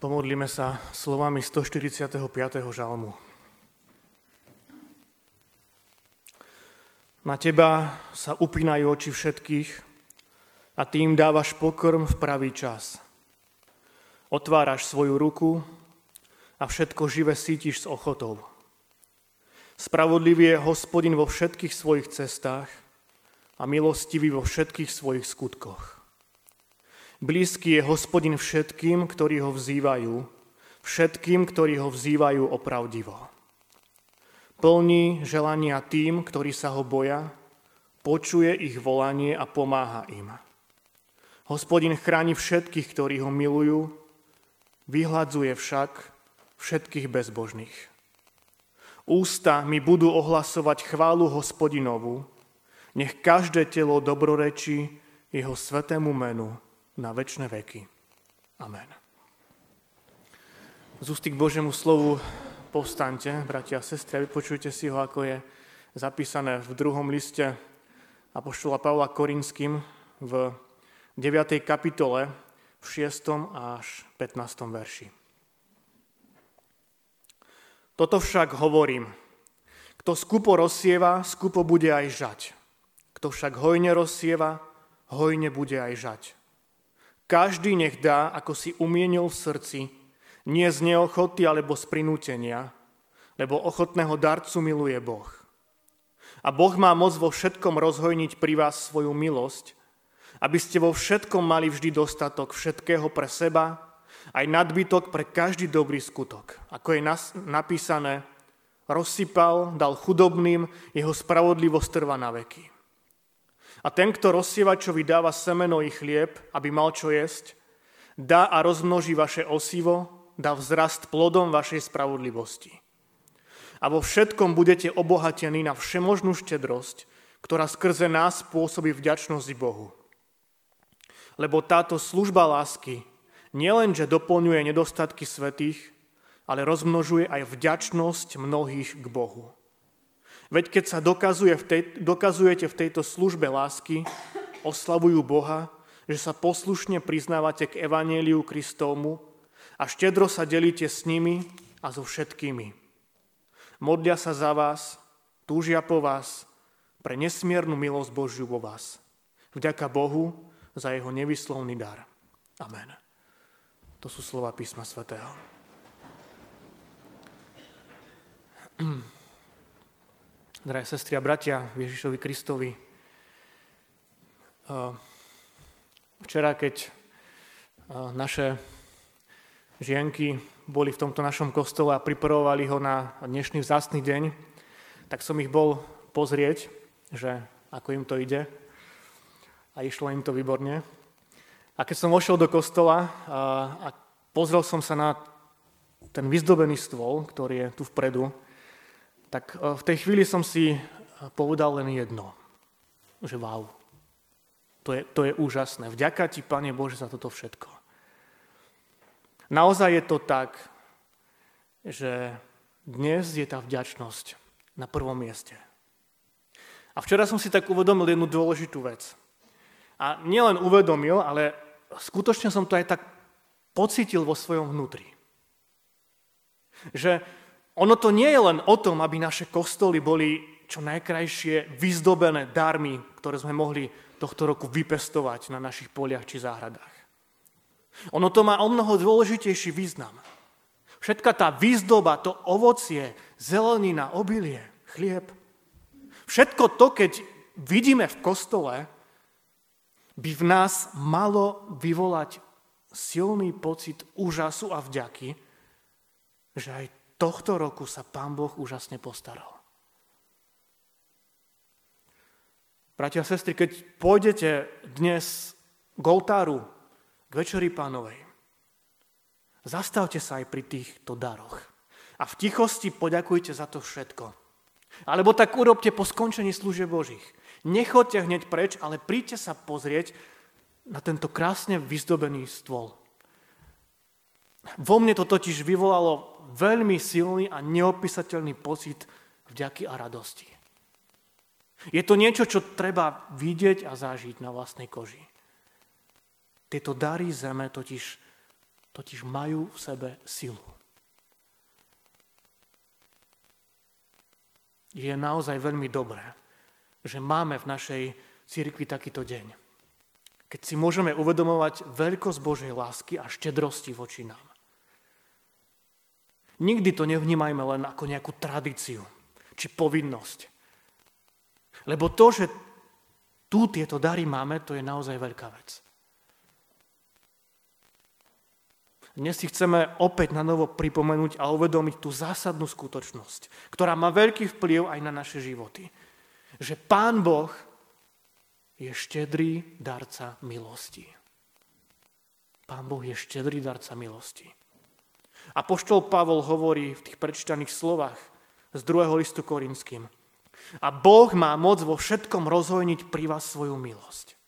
Pomodlíme sa slovami 145. žalmu. Na teba sa upínajú oči všetkých a ty im dávaš pokrm v pravý čas. Otváraš svoju ruku a všetko živé sítiš s ochotou. Spravodlivý je hospodin vo všetkých svojich cestách a milostivý vo všetkých svojich skutkoch. Blízky je hospodin všetkým, ktorí ho vzývajú, všetkým, ktorí ho vzývajú opravdivo. Plní želania tým, ktorí sa ho boja, počuje ich volanie a pomáha im. Hospodin chráni všetkých, ktorí ho milujú, vyhľadzuje však všetkých bezbožných. Ústa mi budú ohlasovať chválu hospodinovu, nech každé telo dobrorečí jeho svetému menu na väčšie veky. Amen. Z ústy k Božiemu slovu povstante, bratia a sestry, a vypočujte si ho, ako je zapísané v druhom liste Apoštola Pavla Korinským v 9. kapitole v 6. až 15. verši. Toto však hovorím. Kto skupo rozsieva, skupo bude aj žať. Kto však hojne rozsieva, hojne bude aj žať. Každý nech dá, ako si umienil v srdci, nie z neochoty alebo z prinútenia, lebo ochotného darcu miluje Boh. A Boh má moc vo všetkom rozhojniť pri vás svoju milosť, aby ste vo všetkom mali vždy dostatok všetkého pre seba, aj nadbytok pre každý dobrý skutok. Ako je napísané, rozsypal, dal chudobným, jeho spravodlivosť trvá na veky. A ten, kto rozsievačovi dáva semeno i chlieb, aby mal čo jesť, dá a rozmnoží vaše osivo, dá vzrast plodom vašej spravodlivosti. A vo všetkom budete obohatení na všemožnú štedrosť, ktorá skrze nás spôsobí vďačnosť Bohu. Lebo táto služba lásky nielenže doplňuje nedostatky svetých, ale rozmnožuje aj vďačnosť mnohých k Bohu. Veď keď sa dokazuje v tej, dokazujete v tejto službe lásky, oslavujú Boha, že sa poslušne priznávate k Evangeliu Kristovmu a štedro sa delíte s nimi a so všetkými. Modlia sa za vás, túžia po vás, pre nesmiernu milosť Božiu vo vás. Vďaka Bohu za jeho nevyslovný dar. Amen. To sú slova písma svätého. Drahé sestry a bratia Ježišovi Kristovi, včera, keď naše žienky boli v tomto našom kostole a pripravovali ho na dnešný vzácný deň, tak som ich bol pozrieť, že ako im to ide. A išlo im to výborne. A keď som vošiel do kostola a pozrel som sa na ten vyzdobený stôl, ktorý je tu vpredu, tak e, v tej chvíli som si e, povedal len jedno, že wow, to je, to je úžasné. Vďaka ti, Pane Bože, za toto všetko. Naozaj je to tak, že dnes je tá vďačnosť na prvom mieste. A včera som si tak uvedomil jednu dôležitú vec. A nielen uvedomil, ale skutočne som to aj tak pocitil vo svojom vnútri. Že ono to nie je len o tom, aby naše kostoly boli čo najkrajšie vyzdobené darmi, ktoré sme mohli tohto roku vypestovať na našich poliach či záhradách. Ono to má o mnoho dôležitejší význam. Všetka tá výzdoba, to ovocie, zelenina, obilie, chlieb, všetko to, keď vidíme v kostole, by v nás malo vyvolať silný pocit úžasu a vďaky, že aj tohto roku sa Pán Boh úžasne postaral. Bratia a sestry, keď pôjdete dnes k oltáru, k Večeri Pánovej, zastavte sa aj pri týchto daroch a v tichosti poďakujte za to všetko. Alebo tak urobte po skončení služieb Božích. Nechoďte hneď preč, ale príďte sa pozrieť na tento krásne vyzdobený stôl. Vo mne to totiž vyvolalo veľmi silný a neopísateľný pocit vďaky a radosti. Je to niečo, čo treba vidieť a zažiť na vlastnej koži. Tieto dary zeme totiž Totiž majú v sebe silu. Je naozaj veľmi dobré, že máme v našej cirkvi takýto deň. Keď si môžeme uvedomovať veľkosť Božej lásky a štedrosti voči nám. Nikdy to nevnímajme len ako nejakú tradíciu či povinnosť. Lebo to, že tu tieto dary máme, to je naozaj veľká vec. Dnes si chceme opäť na novo pripomenúť a uvedomiť tú zásadnú skutočnosť, ktorá má veľký vplyv aj na naše životy. Že Pán Boh je štedrý darca milosti. Pán Boh je štedrý darca milosti. A poštol Pavol hovorí v tých prečítaných slovách z druhého listu Korinským. A Boh má moc vo všetkom rozhojniť pri vás svoju milosť.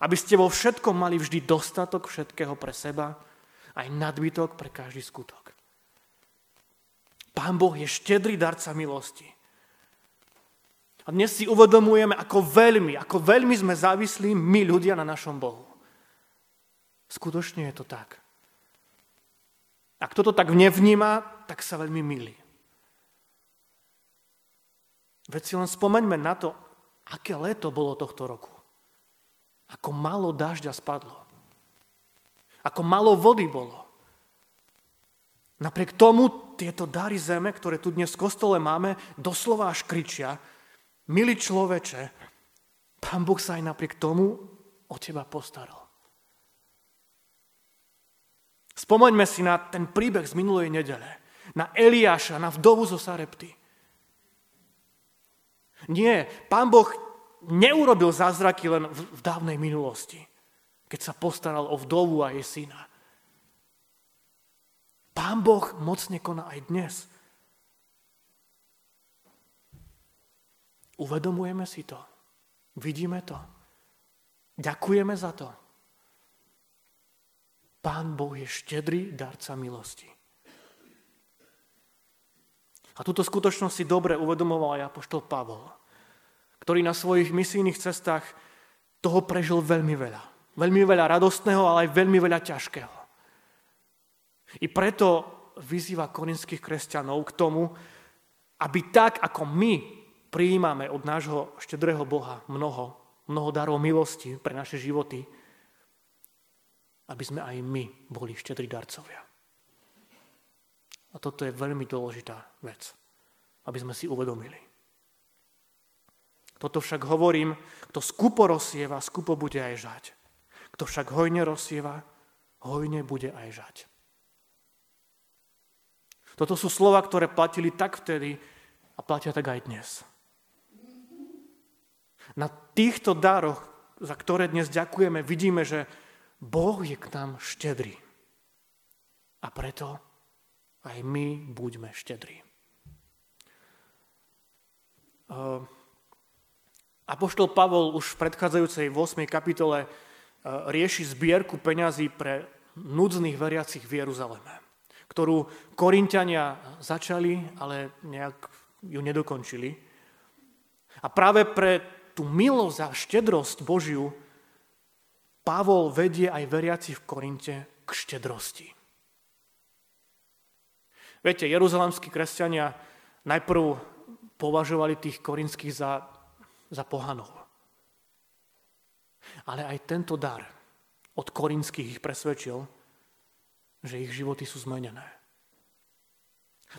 Aby ste vo všetkom mali vždy dostatok všetkého pre seba, aj nadbytok pre každý skutok. Pán Boh je štedrý darca milosti. A dnes si uvedomujeme, ako veľmi, ako veľmi sme závislí my ľudia na našom Bohu. Skutočne je to tak. A kto to tak nevníma, tak sa veľmi milí. Veď si len spomeňme na to, aké leto bolo tohto roku. Ako malo dažďa spadlo. Ako malo vody bolo. Napriek tomu tieto dary zeme, ktoré tu dnes v kostole máme, doslova až kričia, milý človeče, pán Boh sa aj napriek tomu o teba postaral. Spomeňme si na ten príbeh z minulej nedele. Na Eliáša, na vdovu zo Sarepty. Nie, pán Boh neurobil zázraky len v, dávnej minulosti keď sa postaral o vdovu a jej syna. Pán Boh mocne koná aj dnes. Uvedomujeme si to. Vidíme to. Ďakujeme za to. Pán Boh je štedrý darca milosti. A túto skutočnosť si dobre uvedomoval aj apoštol Pavol, ktorý na svojich misijných cestách toho prežil veľmi veľa. Veľmi veľa radostného, ale aj veľmi veľa ťažkého. I preto vyzýva korinských kresťanov k tomu, aby tak, ako my prijímame od nášho štedrého Boha mnoho, mnoho darov milosti pre naše životy, aby sme aj my boli štedrí darcovia. A toto je veľmi dôležitá vec, aby sme si uvedomili. Toto však hovorím, kto skupo rozsieva, skupo bude aj žať. Kto však hojne rozsieva, hojne bude aj žať. Toto sú slova, ktoré platili tak vtedy a platia tak aj dnes. Na týchto daroch, za ktoré dnes ďakujeme, vidíme, že Boh je k nám štedrý. A preto aj my buďme štedrí. Apoštol Pavol už v predchádzajúcej 8. kapitole rieši zbierku peňazí pre núdznych veriacich v Jeruzaleme, ktorú Korintiania začali, ale nejak ju nedokončili. A práve pre tú milosť a štedrosť Božiu Pavol vedie aj veriaci v Korinte k štedrosti. Viete, jeruzalemskí kresťania najprv považovali tých korinských za, za pohanov. Ale aj tento dar od korinských ich presvedčil, že ich životy sú zmenené.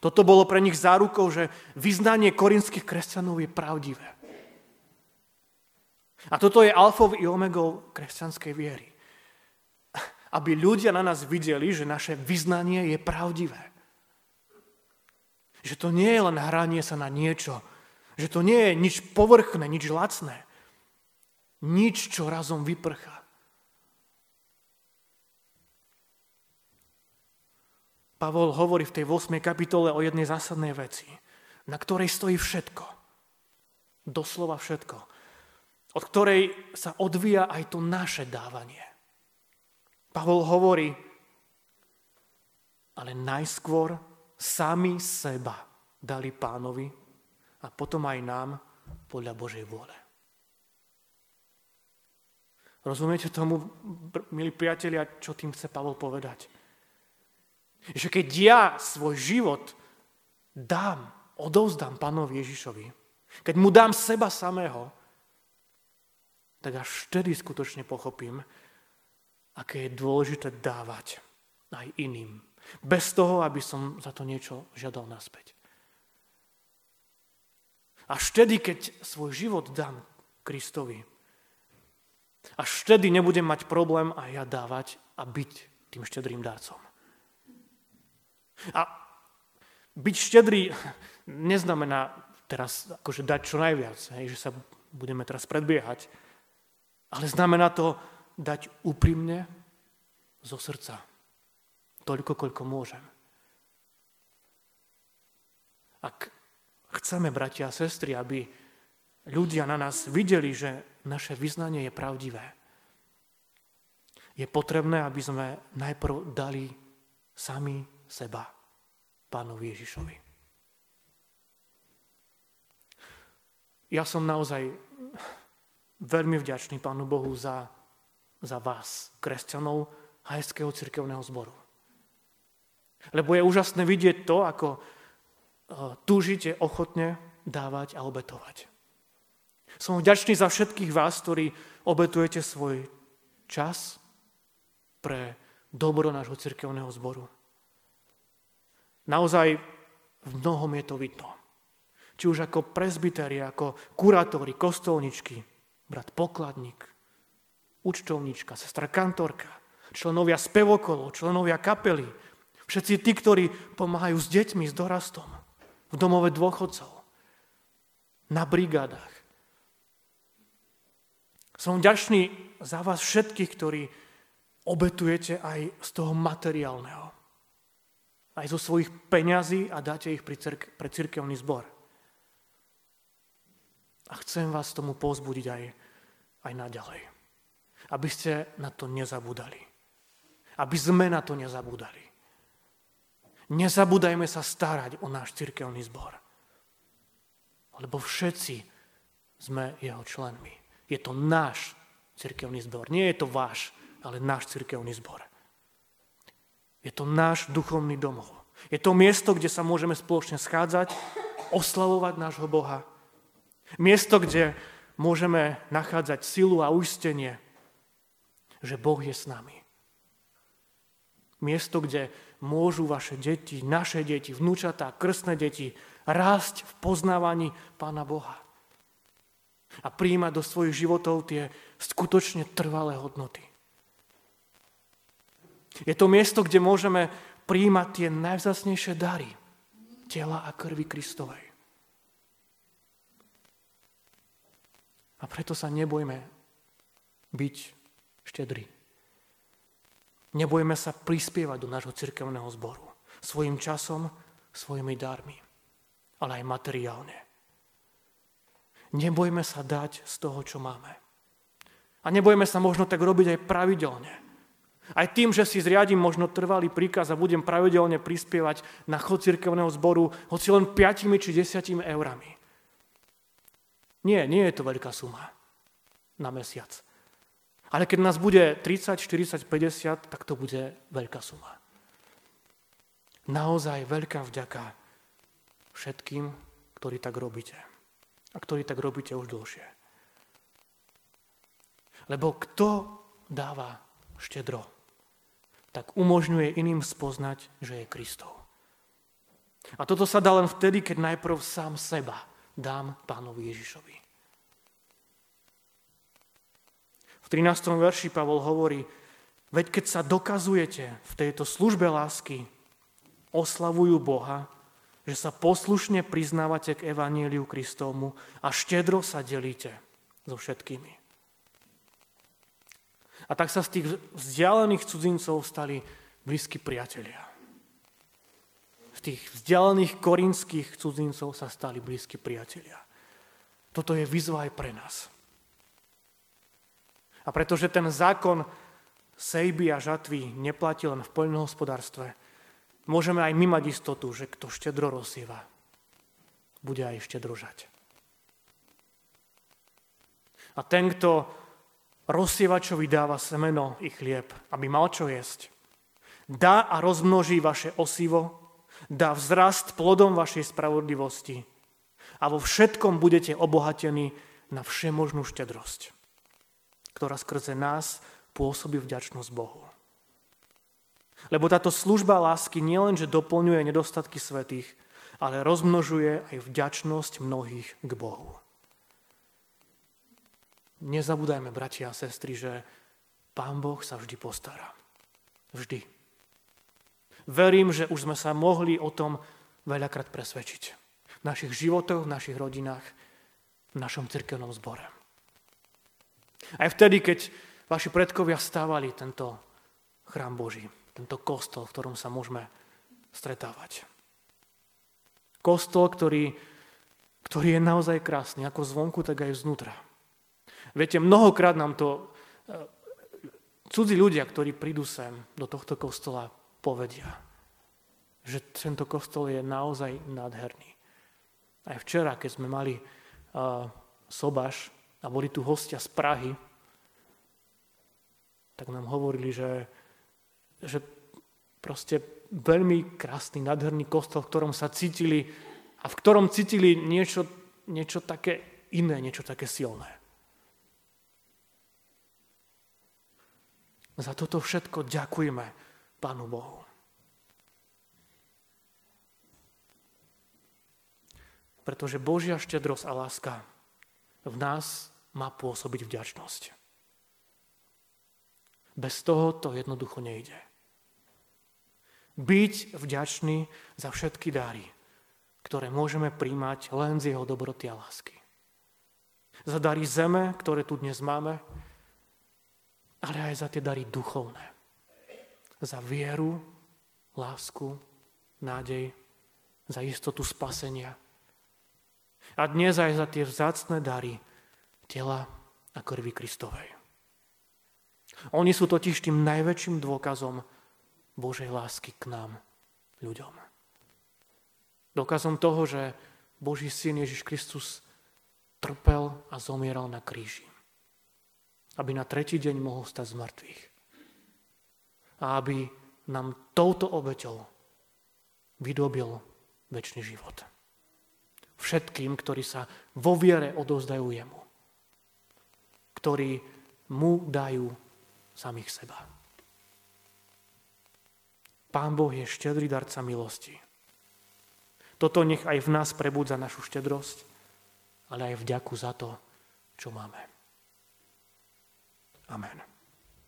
Toto bolo pre nich zárukou, že vyznanie korinských kresťanov je pravdivé. A toto je alfov i omegou kresťanskej viery. Aby ľudia na nás videli, že naše vyznanie je pravdivé. Že to nie je len hranie sa na niečo. Že to nie je nič povrchné, nič lacné nič, čo razom vyprchá. Pavol hovorí v tej 8. kapitole o jednej zásadnej veci, na ktorej stojí všetko. Doslova všetko. Od ktorej sa odvíja aj to naše dávanie. Pavol hovorí, ale najskôr sami seba dali pánovi a potom aj nám podľa Božej vôle. Rozumiete tomu, milí priatelia, čo tým chce Pavol povedať? Že keď ja svoj život dám, odovzdám pánovi Ježišovi, keď mu dám seba samého, tak až vtedy skutočne pochopím, aké je dôležité dávať aj iným. Bez toho, aby som za to niečo žiadal naspäť. Až vtedy, keď svoj život dám Kristovi, až vtedy nebudem mať problém aj ja dávať a byť tým štedrým dácom. A byť štedrý neznamená teraz akože dať čo najviac, hej, že sa budeme teraz predbiehať, ale znamená to dať úprimne zo srdca. Toľko, koľko môžem. Ak chceme, bratia a sestry, aby ľudia na nás videli, že naše vyznanie je pravdivé, je potrebné, aby sme najprv dali sami seba pánovi Ježišovi. Ja som naozaj veľmi vďačný Pánu Bohu za, za vás, kresťanov Hajského cirkevného zboru. Lebo je úžasné vidieť to, ako e, túžite ochotne dávať a obetovať. Som vďačný za všetkých vás, ktorí obetujete svoj čas pre dobro nášho cirkevného zboru. Naozaj v mnohom je to vidno. Či už ako presbyteri, ako kurátori, kostolničky, brat pokladník, účtovníčka, sestra kantorka, členovia spevokolov, členovia kapely, všetci tí, ktorí pomáhajú s deťmi, s dorastom, v domove dôchodcov, na brigádach. Som vďačný za vás všetkých, ktorí obetujete aj z toho materiálneho. Aj zo svojich peňazí a dáte ich pre, cirk- pre cirkevný zbor. A chcem vás tomu pozbudiť aj, aj naďalej. Aby ste na to nezabudali. Aby sme na to nezabudali. Nezabúdajme sa starať o náš cirkevný zbor. Lebo všetci sme jeho členmi. Je to náš cirkevný zbor. Nie je to váš ale náš cirkevný zbor. Je to náš duchovný domov. Je to miesto, kde sa môžeme spoločne schádzať, oslavovať nášho Boha. Miesto, kde môžeme nachádzať silu a uistenie, že Boh je s nami. Miesto, kde môžu vaše deti, naše deti, vnúčatá, krstné deti rásť v poznávaní Pána Boha a príjmať do svojich životov tie skutočne trvalé hodnoty. Je to miesto, kde môžeme príjmať tie najvzácnejšie dary tela a krvi Kristovej. A preto sa nebojme byť štedrí. Nebojme sa prispievať do nášho cirkevného zboru svojim časom, svojimi darmi, ale aj materiálne. Nebojme sa dať z toho, čo máme. A nebojme sa možno tak robiť aj pravidelne. Aj tým, že si zriadím možno trvalý príkaz a budem pravidelne prispievať na chod cirkevného zboru, hoci len 5 či 10 eurami. Nie, nie je to veľká suma na mesiac. Ale keď nás bude 30, 40, 50, tak to bude veľká suma. Naozaj veľká vďaka všetkým, ktorí tak robíte. A ktorí tak robíte už dlhšie. Lebo kto dáva štedro, tak umožňuje iným spoznať, že je Kristov. A toto sa dá len vtedy, keď najprv sám seba dám pánovi Ježišovi. V 13. verši Pavol hovorí, veď keď sa dokazujete v tejto službe lásky, oslavujú Boha, že sa poslušne priznávate k Evaníliu Kristovmu a štedro sa delíte so všetkými. A tak sa z tých vzdialených cudzincov stali blízki priatelia. Tých vzdialených korinských cudzincov sa stali blízki priatelia. Toto je výzva aj pre nás. A pretože ten zákon sejby a žatvy neplatí len v poľnohospodárstve, môžeme aj my mať istotu, že kto štedro rozsieva, bude aj štedro žať. A ten, kto rozsievačovi dáva semeno i chlieb, aby mal čo jesť. dá a rozmnoží vaše osivo, dá vzrast plodom vašej spravodlivosti a vo všetkom budete obohatení na všemožnú štedrosť, ktorá skrze nás pôsobí vďačnosť Bohu. Lebo táto služba lásky nielenže doplňuje nedostatky svetých, ale rozmnožuje aj vďačnosť mnohých k Bohu. Nezabúdajme, bratia a sestry, že Pán Boh sa vždy postará. Vždy. Verím, že už sme sa mohli o tom veľakrát presvedčiť. V našich životoch, v našich rodinách, v našom cirkevnom zbore. Aj vtedy, keď vaši predkovia stávali tento chrám Boží, tento kostol, v ktorom sa môžeme stretávať. Kostol, ktorý, ktorý je naozaj krásny, ako zvonku, tak aj znútra. Viete, mnohokrát nám to e, cudzí ľudia, ktorí prídu sem do tohto kostola, povedia, že tento kostol je naozaj nádherný. Aj včera, keď sme mali uh, sobaš a boli tu hostia z Prahy, tak nám hovorili, že, že proste veľmi krásny, nádherný kostol, v ktorom sa cítili a v ktorom cítili niečo, niečo také iné, niečo také silné. Za toto všetko ďakujeme Pánu Bohu. Pretože Božia štedrosť a láska v nás má pôsobiť vďačnosť. Bez toho to jednoducho nejde. Byť vďačný za všetky dary, ktoré môžeme príjmať len z jeho dobroty a lásky. Za dary zeme, ktoré tu dnes máme, ale aj za tie dary duchovné. Za vieru, lásku, nádej, za istotu spasenia. A dnes aj za tie vzácne dary tela a krvi Kristovej. Oni sú totiž tým najväčším dôkazom Božej lásky k nám, ľuďom. Dokazom toho, že Boží syn Ježiš Kristus trpel a zomieral na kríži aby na tretí deň mohol stať z mŕtvych. A aby nám touto obeťou vydobil väčší život. Všetkým, ktorí sa vo viere odozdajú jemu. Ktorí mu dajú samých seba. Pán Boh je štedrý darca milosti. Toto nech aj v nás prebudza našu štedrosť, ale aj vďaku za to, čo máme. Amen.